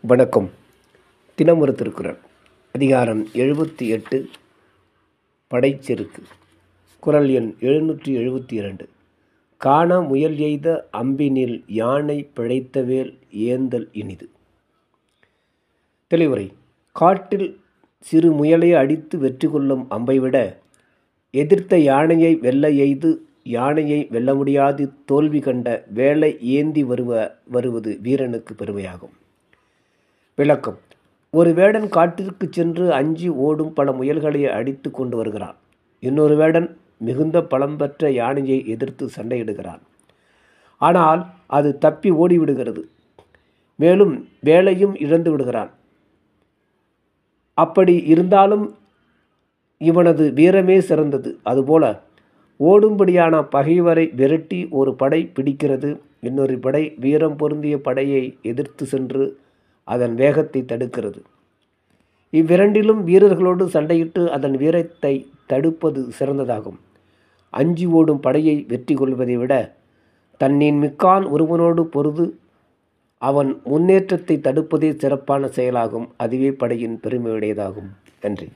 வணக்கம். தினமொரு திருக்குறள் அதிகாரம் எழுபத்தி எட்டு படைச்செருக்கு. குறள் எண் எழுநூற்றி எழுபத்தி இரண்டு. காண முயல் எய்த அம்பினில் யானை பிழைத்தவேல் ஏந்தல் இனிது. தெளிவுரை. காட்டில் சிறு முயலை அடித்து வெற்றி கொள்ளும் அம்பை விட எதிர்த்த யானையை வெல்ல எய்து யானையை வெல்ல முடியாது தோல்வி கண்ட வேலை ஏந்தி வருவ வருவது வீரனுக்கு பெருமையாகும். விளக்கம். ஒரு வேடன் காட்டிற்கு சென்று அஞ்சி ஓடும் பல முயல்களை அடித்து கொண்டு வருகிறான். இன்னொரு வேடன் மிகுந்த பலம் பெற்ற யானையை எதிர்த்து சண்டையிடுகிறான். ஆனால் அது தப்பி ஓடிவிடுகிறது. மேலும் வேலையும் இழந்து விடுகிறான். அப்படி இருந்தாலும் இவனது வீரமே சிறந்தது. அதுபோல ஓடும்படியான பகைவரை விரட்டி ஒரு படை பிடிக்கிறது. இன்னொரு படை வீரம் பொருந்திய படையை எதிர்த்து சென்று அதன் வேகத்தை தடுக்கிறது. இவ்விரண்டிலும் வீரர்களோடு சண்டையிட்டு அதன் வீரத்தை தடுப்பது சிறந்ததாகும். அஞ்சி ஓடும் படையை வெற்றி கொள்வதை விட தன்னின் மிக்கான் ஒருவனோடு பொருது அவன் முன்னேற்றத்தை தடுப்பதே சிறப்பான செயலாகும். அதுவே படையின் பெருமையுடையதாகும். நன்றி.